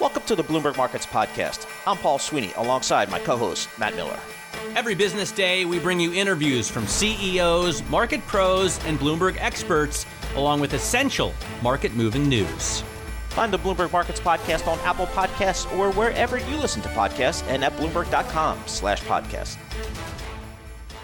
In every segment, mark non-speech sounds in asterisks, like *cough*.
Welcome to the Bloomberg Markets Podcast. I'm Paul Sweeney alongside my co host, Matt Miller. Every business day, we bring you interviews from CEOs, market pros, and Bloomberg experts, along with essential market moving news. Find the Bloomberg Markets Podcast on Apple Podcasts or wherever you listen to podcasts and at Bloomberg.com slash podcast.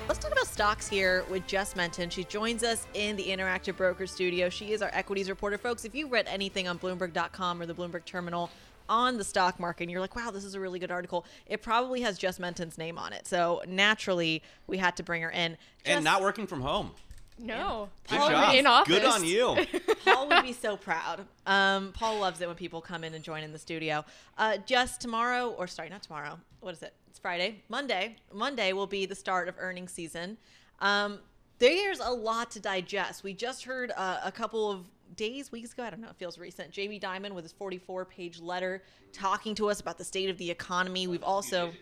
Let's talk about stocks here with Jess Menton. She joins us in the Interactive Broker Studio. She is our equities reporter. Folks, if you read anything on Bloomberg.com or the Bloomberg Terminal on the stock market and you're like, wow, this is a really good article, it probably has Jess Menton's name on it. So naturally, we had to bring her in. Jess, And not working from home. No, Good Paul job. in office. Good on you. *laughs* Paul would be so proud. Um, Paul loves it when people come in and join in the studio. Uh, just tomorrow, or sorry, not tomorrow. What is it? It's Friday. Monday. Monday will be the start of earnings season. Um, there's a lot to digest. We just heard uh, a couple of days, weeks ago, I don't know, it feels recent. Jamie Dimon with his 44 page letter talking to us about the state of the economy. We've also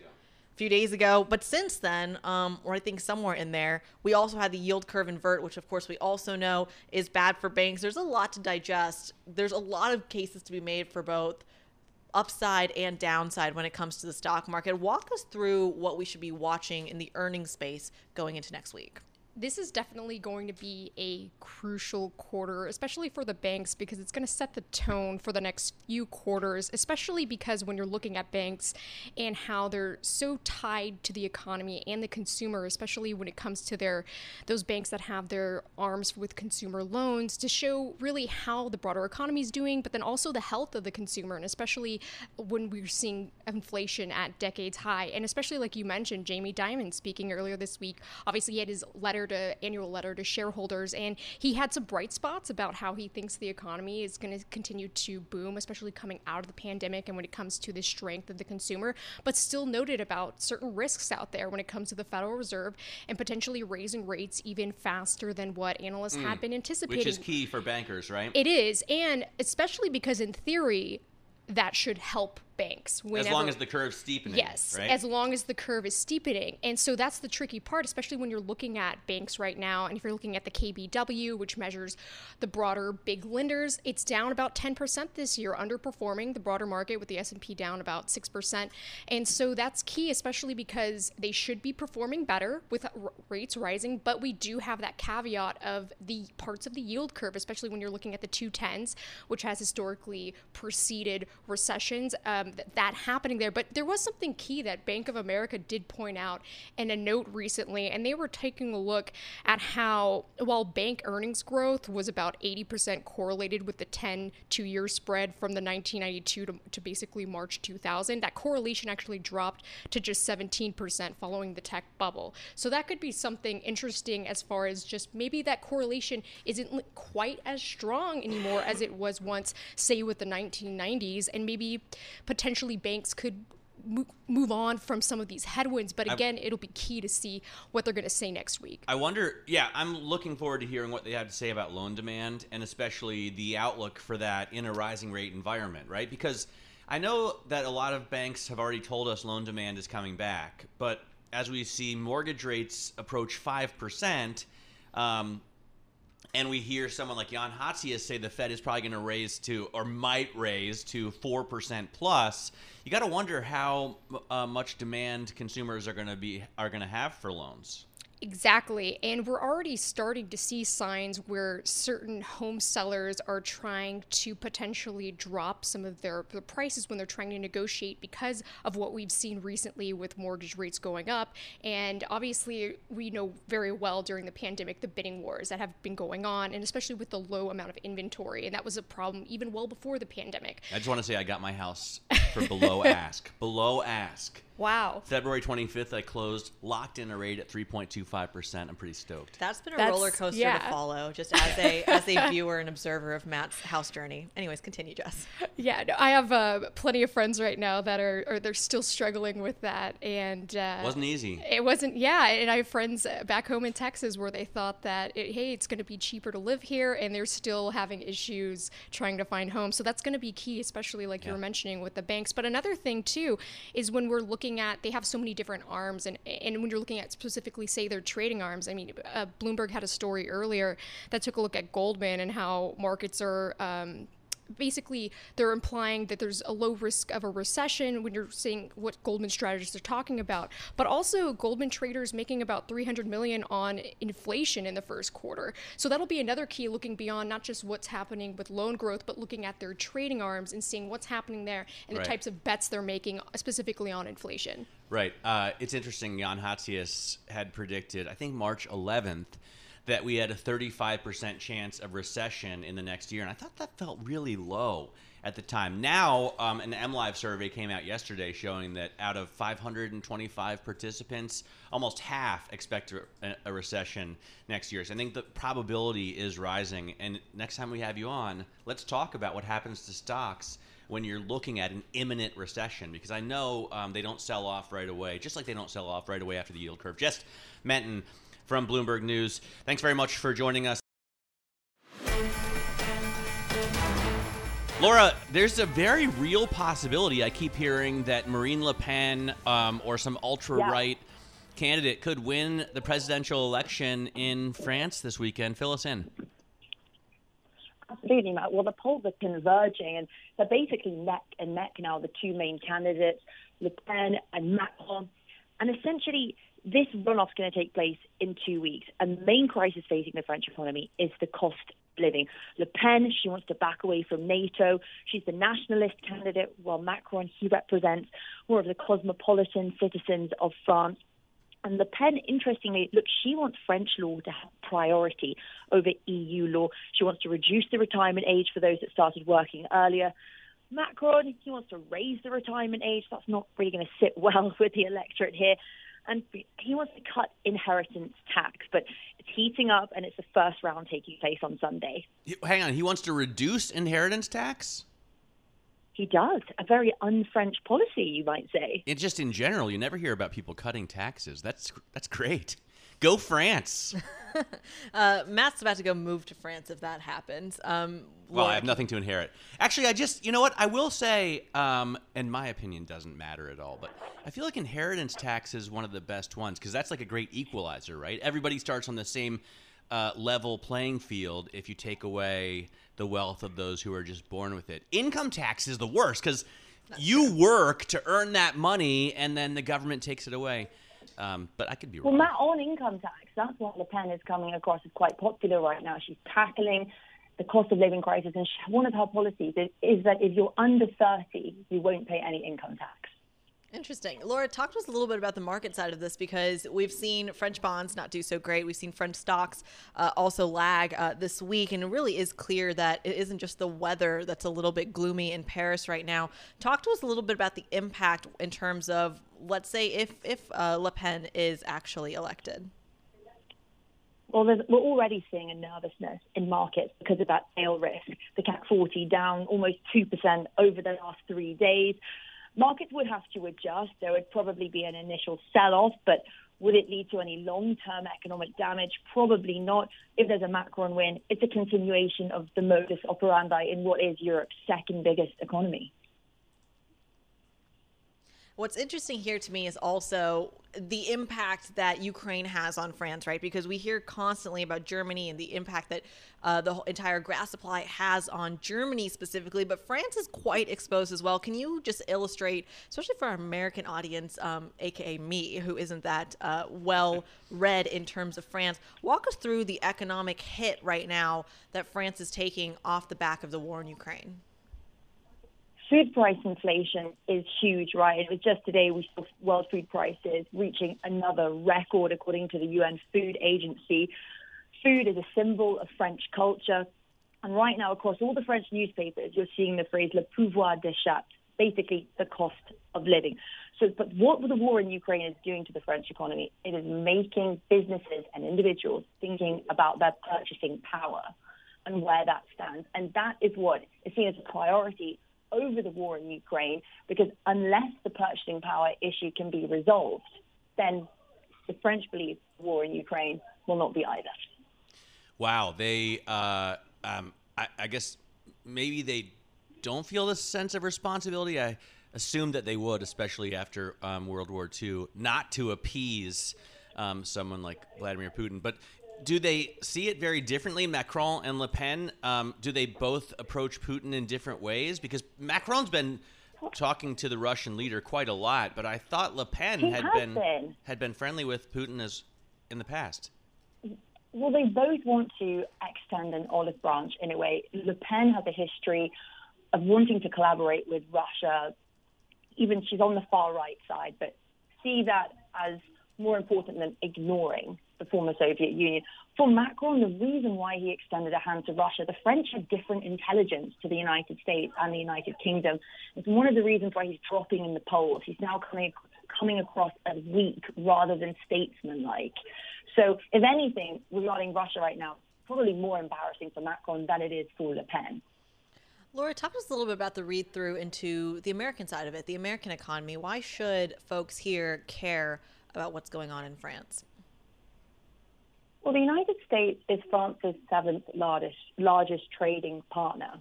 a few days ago. But since then, um, or I think somewhere in there, we also had the yield curve invert, which of course we also know is bad for banks. There's a lot to digest. There's a lot of cases to be made for both upside and downside when it comes to the stock market. Walk us through what we should be watching in the earnings space going into next week. This is definitely going to be a crucial quarter, especially for the banks, because it's going to set the tone for the next few quarters, especially because when you're looking at banks and how they're so tied to the economy and the consumer, especially when it comes to their those banks that have their arms with consumer loans to show really how the broader economy is doing, but then also the health of the consumer, and especially when we're seeing inflation at decades high, and especially like you mentioned, Jamie Dimon speaking earlier this week. Obviously, he had his letter to annual letter to shareholders, and he had some bright spots about how he thinks the economy is going to continue to boom, especially coming out of the pandemic and when it comes to the strength of the consumer. But still noted about certain risks out there when it comes to the Federal Reserve and potentially raising rates even faster than what analysts had mm. been anticipating. Which is key for bankers, right? It is, and especially because in theory, that should help banks. as long as the curve's steepening. Yes, right? as long as the curve is steepening. And so that's the tricky part, especially when you're looking at banks right now. And if you're looking at the KBW, which measures the broader big lenders, it's down about 10% this year, underperforming the broader market with the S&P down about 6%. And so that's key, especially because they should be performing better with r- rates rising, but we do have that caveat of the parts of the yield curve, especially when you're looking at the 210s, which has historically preceded recessions. Um, Um, th- that happening there. But there was something key that Bank of America did point out in a note recently, and they were taking a look at how, while bank earnings growth was about 80% correlated with the 10 two year spread from the 1992 to, to basically March 2000, that correlation actually dropped to just 17% following the tech bubble. So that could be something interesting as far as just maybe that correlation isn't quite as strong anymore as it was once, say, with the 1990s, and maybe potentially banks could move on from some of these headwinds. But again, it'll be key to see what they're going to say next week. I wonder, yeah, I'm looking forward to hearing what they have to say about loan demand and especially the outlook for that in a rising rate environment, right? Because I know that a lot of banks have already told us loan demand is coming back, but as we see mortgage rates approach 5%, um, and we hear someone like Jan Hatzius say the Fed is probably going to raise to, or might raise to 4% plus, you got to wonder how uh, much demand consumers are going to be are going to have for loans. Exactly. And we're already starting to see signs where certain home sellers are trying to potentially drop some of their, their prices when they're trying to negotiate because of what we've seen recently with mortgage rates going up. And obviously, we know very well during the pandemic the bidding wars that have been going on, and especially with the low amount of inventory. And that was a problem even well before the pandemic. I just want to say I got my house for *laughs* below ask. Below ask. Wow. February 25th, I closed, locked in a rate at 3.25%. I'm pretty stoked. That's been a That's- roller coaster yeah. to follow, just as a *laughs* as a viewer and observer of Matt's house journey. Anyways, continue, Jess. Yeah, no, I have uh, plenty of friends right now that are, or they're still struggling with that, and uh, Wasn't easy. It wasn't, yeah. And I have friends uh, back home in Texas where they thought that, it, hey, it's going to be cheaper to live here, and they're still having issues trying to find homes. So that's going to be key, especially like you were mentioning with the banks. But another thing too is when we're looking at, they have so many different arms, and and when you're looking at specifically, say, their trading arms. I mean, uh, Bloomberg had a story earlier that took a look at Goldman and how markets are. Um, basically they're implying that there's a low risk of a recession when you're seeing what Goldman strategists are talking about. But also Goldman traders making about 300 million on inflation in the first quarter. So that'll be another key looking beyond not just what's happening with loan growth, but looking at their trading arms and seeing what's happening there and Right. the types of bets they're making specifically on inflation. Right. Uh, it's interesting. Jan Hatzius had predicted, I think March 11th, that we had a 35% chance of recession in the next year. And I thought that felt really low at the time. Now, um, an MLive survey came out yesterday showing that out of 525 participants, almost half expect a, a recession next year. So I think the probability is rising. And next time we have you on, let's talk about what happens to stocks when you're looking at an imminent recession because I know um, they don't sell off right away, just like they don't sell off right away after the yield curve. Jess Menton from Bloomberg News. Thanks very much for joining us. Laura, there's a very real possibility. I keep hearing that Marine Le Pen um, or some ultra right candidate could win the presidential election in France this weekend. Fill us in. Absolutely, Matt. Well, the polls are converging, and they're basically neck and neck now, the two main candidates, Le Pen and Macron. And essentially, this runoff's going to take place in two weeks. And the main crisis facing the French economy is the cost of living. Le Pen, she wants to back away from NATO. She's the nationalist candidate, while Macron, he represents more of the cosmopolitan citizens of France. And Le Pen, interestingly, look, she wants French law to have priority over EU law. She wants to reduce the retirement age for those that started working earlier. Macron, he wants to raise the retirement age. That's not really going to sit *laughs* well with the electorate here. And he wants to cut inheritance tax, but it's heating up, and it's the first round taking place on Sunday. Hang on, he wants to reduce inheritance tax? He does a very un-French policy, you might say. It just in general, you never hear about people cutting taxes. That's that's great. Go France. *laughs* Uh, Matt's about to go move to France if that happens. Um, Well, I have nothing to inherit. Actually, I just, you know what? I will say, um, and my opinion doesn't matter at all, but I feel like inheritance tax is one of the best ones because that's like a great equalizer, right? Everybody starts on the same uh, level playing field if you take away the wealth of those who are just born with it. Income tax is the worst because you work to earn that money and then the government takes it away. Um, but I could be wrong. Well, wrong. Matt, on income tax, that's what Le Pen is coming across as quite popular right now. She's tackling the cost of living crisis, and she, one of her policies is, is that if you're under 30, you won't pay any income tax. Interesting. Laura, talk to us a little bit about the market side of this because we've seen French bonds not do so great. We've seen French stocks uh, also lag uh, this week, and it really is clear that it isn't just the weather that's a little bit gloomy in Paris right now. Talk to us a little bit about the impact in terms of, let's say, if if uh, Le Pen is actually elected. Well, we're already seeing a nervousness in markets because of that tail risk. The CAC 40 down almost 2% over the last three days. Markets would have to adjust. There would probably be an initial sell off, but would it lead to any long term economic damage? Probably not. If there's a Macron win, it's a continuation of the modus operandi in what is Europe's second biggest economy. What's interesting here to me is also the impact that Ukraine has on France, right? Because we hear constantly about Germany and the impact that uh, the entire grass supply has on Germany specifically, but France is quite exposed as well. Can you just illustrate, especially for our American audience, um, aka me, who isn't that uh, well read in terms of France, walk us through the economic hit right now that France is taking off the back of the war in Ukraine? Food price inflation is huge, right? It was just today we saw world food prices reaching another record according to the UN Food Agency. Food is a symbol of French culture. And right now, across all the French newspapers, you're seeing the phrase le pouvoir d'achat, basically the cost of living. So, but what the war in Ukraine is doing to the French economy, it is making businesses and individuals thinking about their purchasing power and where that stands. And that is what is seen as a priority over the war in Ukraine, because unless the purchasing power issue can be resolved, then the French believe war in Ukraine will not be either. Wow, they, uh, um, I, I guess maybe they don't feel the sense of responsibility. I assume that they would, especially after um, World War II, not to appease um, someone like Vladimir Putin. But do they see it very differently, Macron and Le Pen? Um, do they both approach Putin in different ways? Because Macron's been talking to the Russian leader quite a lot, but I thought Le Pen He had been, been. had been friendly with Putin as in the past. Well, they both want to extend an olive branch in a way. Le Pen has a history of wanting to collaborate with Russia. Even she's on the far right side, but see that as more important than ignoring the former Soviet Union. For Macron, the reason why he extended a hand to Russia, the French have different intelligence to the United States and the United Kingdom. It's one of the reasons why he's dropping in the polls. He's now coming coming across as weak rather than statesmanlike. So, if anything, regarding Russia right now, probably more embarrassing for Macron than it is for Le Pen. Laura, talk to us a little bit about the read through into the American side of it, the American economy. Why should folks here care about what's going on in France? Well, the United States is France's seventh largest largest trading partner,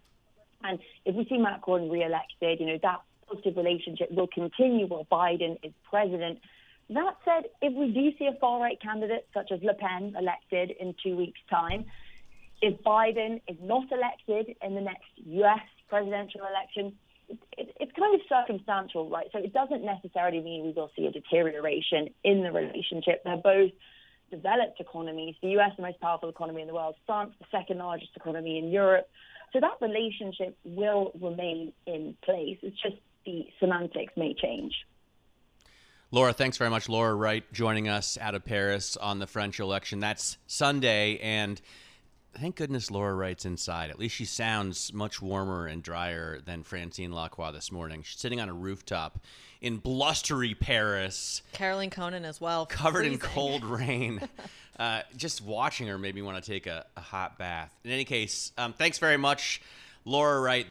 and if we see Macron re-elected, you know that positive relationship will continue while Biden is president. That said, if we do see a far right candidate such as Le Pen elected in two weeks' time, if Biden is not elected in the next U.S. presidential election, it, it, it's kind of circumstantial, right? So it doesn't necessarily mean we will see a deterioration in the relationship. They're both developed economies. The U.S. the most powerful economy in the world. France the second largest economy in Europe. So that relationship will remain in place. It's just the semantics may change. Laura, thanks very much. Laura Wright joining us out of Paris on the French election. That's Sunday, and thank goodness Laura writes inside. At least she sounds much warmer and drier than Francine Lacqua this morning. She's sitting on a rooftop in blustery Paris. Caroline Connan as well. Covered in cold *laughs* rain. uh, just watching her made me want to take a, a hot bath. In any case, um, thanks very much, Laura Wright.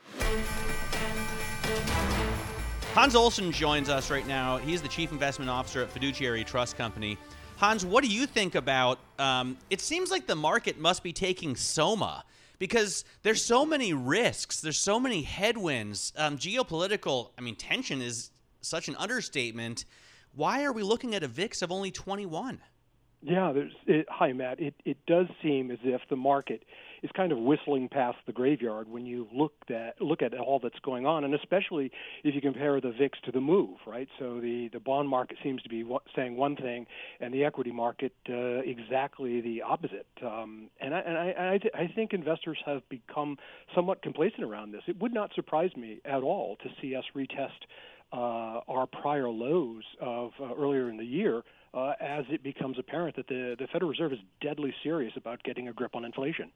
Hans Olsen joins us right now. He's the chief investment officer at Fiduciary Trust Company. Hans, what do you think about? Um, it seems like the market must be taking Soma because there's so many risks, there's so many headwinds. Um, geopolitical, I mean, tension is such an understatement. Why are we looking at a VIX of only 21? Yeah. It, hi, Matt. It it does seem as if the market is kind of whistling past the graveyard when you look at look at all that's going on, and especially if you compare the VIX to the move, right? So the the bond market seems to be saying one thing, and the equity market uh, exactly the opposite. Um, and I and I I, th- I think investors have become somewhat complacent around this. It would not surprise me at all to see us retest uh, our prior lows of uh, earlier in the year uh, as it becomes apparent that the, the Federal Reserve is deadly serious about getting a grip on inflation.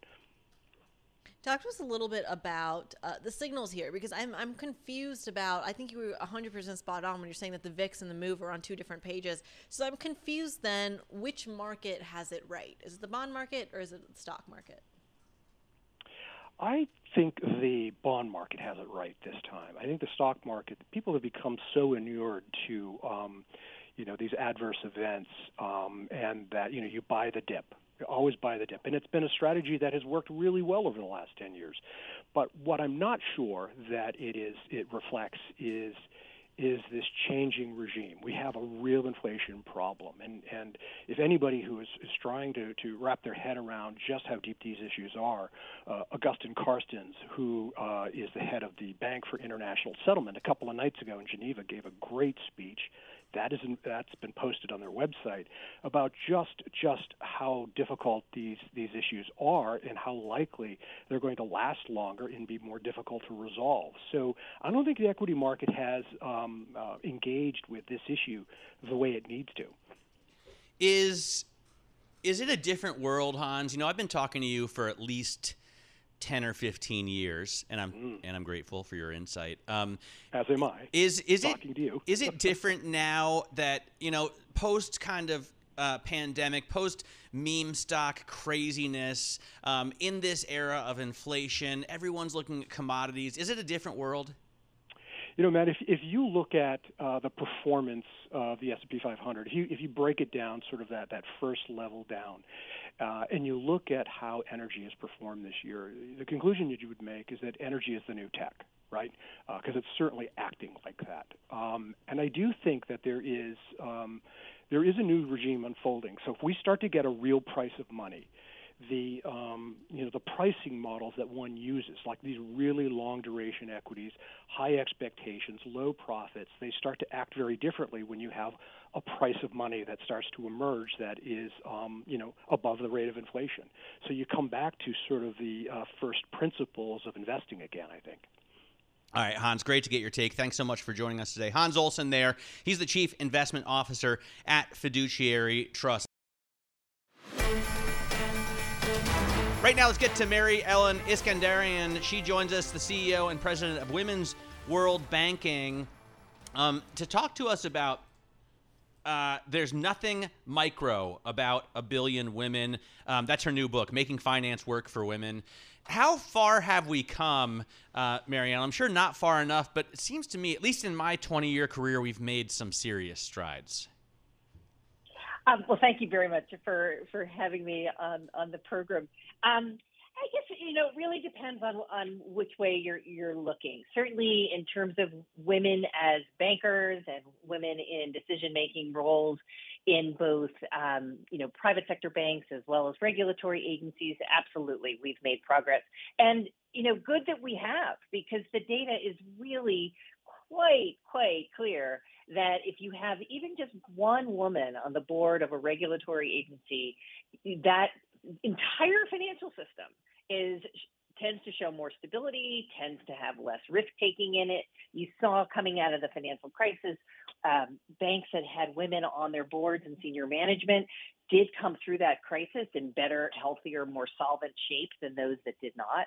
Talk to us a little bit about uh, the signals here because I'm, I'm confused about. I think you were 100% spot on when you're saying that the VIX and the MOVE are on two different pages. So I'm confused then which market has it right? Is it the bond market or is it the stock market? I think the bond market has it right this time. I think the stock market, people have become so inured to. Um, you know these adverse events um, and that you know you buy the dip always buy the dip. And it's been a strategy that has worked really well over the last 10 years. But what i'm not sure that it is it reflects is is this changing regime. We have a real inflation problem, and and if anybody who is, is trying to to wrap their head around just how deep these issues are, uh, Agustin Carstens, who uh, is the head of the Bank for International Settlement, a couple of nights ago in Geneva, gave a great speech that is that's been posted on their website about just just how difficult these these issues are and how likely they're going to last longer and be more difficult to resolve. So I don't think the equity market has um, uh, engaged with this issue the way it needs to. Is is it a different world, Hans? You know, I've been talking to you for at least 10 or 15 years and i'm mm. and i'm grateful for your insight um, as am i is is talking it to you. is it *laughs* different now that you know post kind of uh, pandemic post meme stock craziness um, in this era of inflation everyone's looking at commodities is it a different world you know, Matt, if if you look at uh, the performance of the S&P 500, if you if you break it down, sort of that that first level down, uh, and you look at how energy has performed this year, the conclusion that you would make is that energy is the new tech, right? Because uh, it's certainly acting like that. Um, and I do think that there is um, there is a new regime unfolding. So if we start to get a real price of money, the um, you know the pricing models that one uses, like these really long duration equities, high expectations, low profits, they start to act very differently when you have a price of money that starts to emerge that is um, you know above the rate of inflation. So you come back to sort of the uh, first principles of investing again. I think. All right, Hans, great to get your take. Thanks so much for joining us today. Hans Olsen there. He's the Chief Investment Officer at Fiduciary Trust. Right now, let's get to Mary Ellen Iskenderian. She joins us, the CEO and president of Women's World Banking, um, to talk to us about. Uh, there's nothing micro about a billion women. Um, that's her new book, Making Finance Work for Women. How far have we come, uh, Marianne? I'm sure not far enough, but it seems to me, at least in my 20 year career, we've made some serious strides. Um, well, thank you very much for, for having me on, on the program. Um, I guess you know it really depends on on which way you're you're looking. Certainly, in terms of women as bankers and women in decision making roles in both um, you know private sector banks as well as regulatory agencies, absolutely we've made progress. And you know, good that we have because the data is really quite quite clear that if you have even just one woman on the board of a regulatory agency, that entire financial system is tends to show more stability, tends to have less risk taking in it. You saw coming out of the financial crisis, um, banks that had women on their boards and senior management did come through that crisis in better, healthier, more solvent shape than those that did not.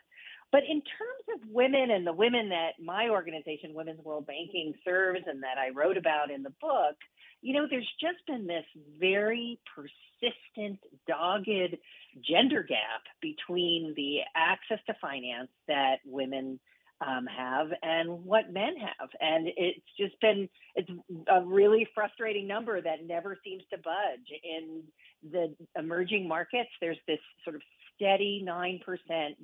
But in terms of women and the women that my organization, Women's World Banking, serves and that I wrote about in the book, you know, there's just been this very persistent, dogged gender gap between the access to finance that women um, have and what men have. And it's just been, it's a really frustrating number that never seems to budge. In the emerging markets, there's this sort of steady 9%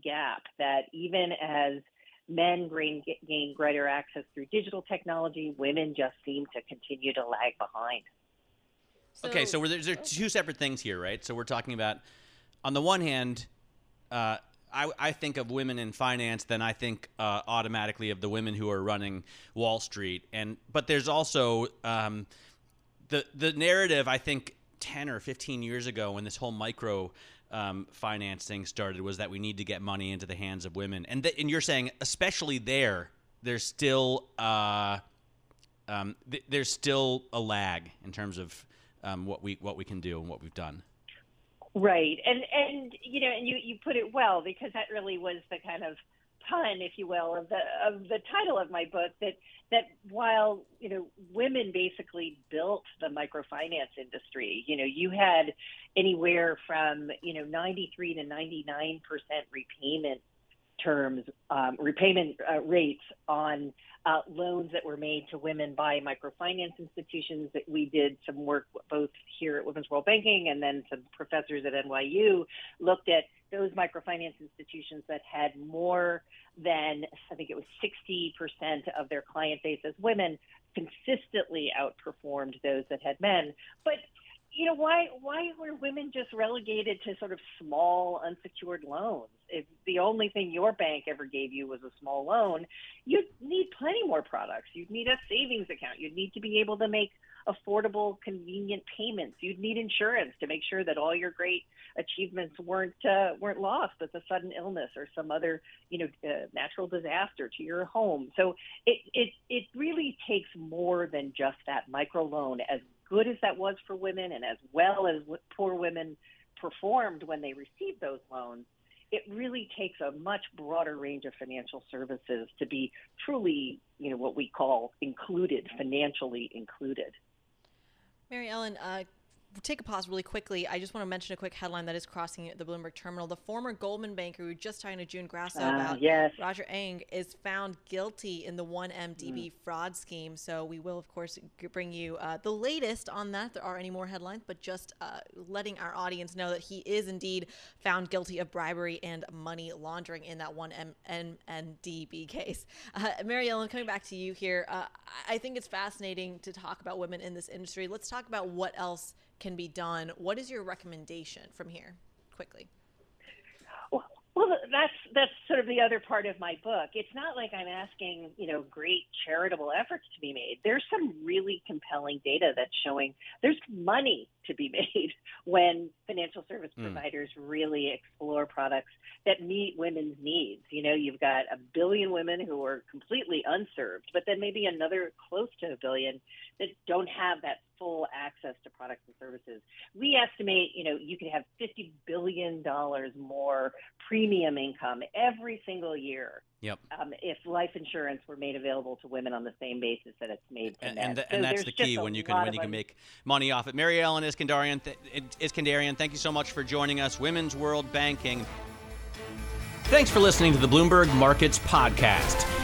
gap that even as men gain, gain greater access through digital technology, women just seem to continue to lag behind. So, okay, so there's there two separate things here, right? So we're talking about, on the one hand, uh, I, I, think of women in finance, then I think uh, automatically of the women who are running Wall Street, and but there's also um, the the narrative. I think ten or fifteen years ago, when this whole micro um, financing started was that we need to get money into the hands of women, and th- and you're saying especially there, there's still uh, um, th- there's still a lag in terms of um, what we what we can do and what we've done. Right, and and you know, and you you put it well because that really was the kind of pun, if you will, of the of the title of my book that that while you know women basically built the microfinance industry, you know you had anywhere from you know 93 to 99 percent repayment terms, um, repayment uh, rates on uh, loans that were made to women by microfinance institutions. That we did some work both here at Women's World Banking and then some professors at NYU looked at those microfinance institutions that had more than I think it was 60% of their client base as women consistently outperformed those that had men. But you know why why were women just relegated to sort of small unsecured loans? If the only thing your bank ever gave you was a small loan you'd need plenty more products. You'd need a savings account. You'd need to be able to make affordable convenient payments. You'd need insurance to make sure that all your great achievements weren't uh, weren't lost with a sudden illness or some other you know uh, natural disaster to your home. So it it it really takes more than just that micro loan as good as that was for women and as well as poor women performed when they received those loans, it really takes a much broader range of financial services to be truly, you know, what we call included, financially included. Mary Ellen, uh, take a pause really quickly, I just want to mention a quick headline that is crossing the Bloomberg terminal. The former Goldman banker who just talking to June Grasso Ah, about yes. Roger Ng is found guilty in the 1MDB Mm. fraud scheme. So we will, of course, bring you uh, the latest on that. There are any more headlines, but just uh, letting our audience know that he is indeed found guilty of bribery and money laundering in that 1MDB case. Uh, Mary Ellen, coming back to you here, uh, I think it's fascinating to talk about women in this industry. Let's talk about what else can be done. What is your recommendation from here, quickly? Well, well, that's that's sort of the other part of my book. It's not like I'm asking, you know, great charitable efforts to be made. There's some really compelling data that's showing there's money to be *laughs* made when financial service Mm. providers really explore products that meet women's needs. You know, you've got a billion women who are completely unserved, but then maybe another close to a billion that don't have that full access to products and services. We estimate, you know, you could have $50 billion more premium income every single year Yep. um, if life insurance were made available to women on the same basis that it's made to And, men. and, th- So and that's the key when you can when you can make money off it. Mary Ellen Iskenderian, th- Iskenderian, thank you so much for joining us. Women's World Banking. Thanks for listening to the Bloomberg Markets Podcast.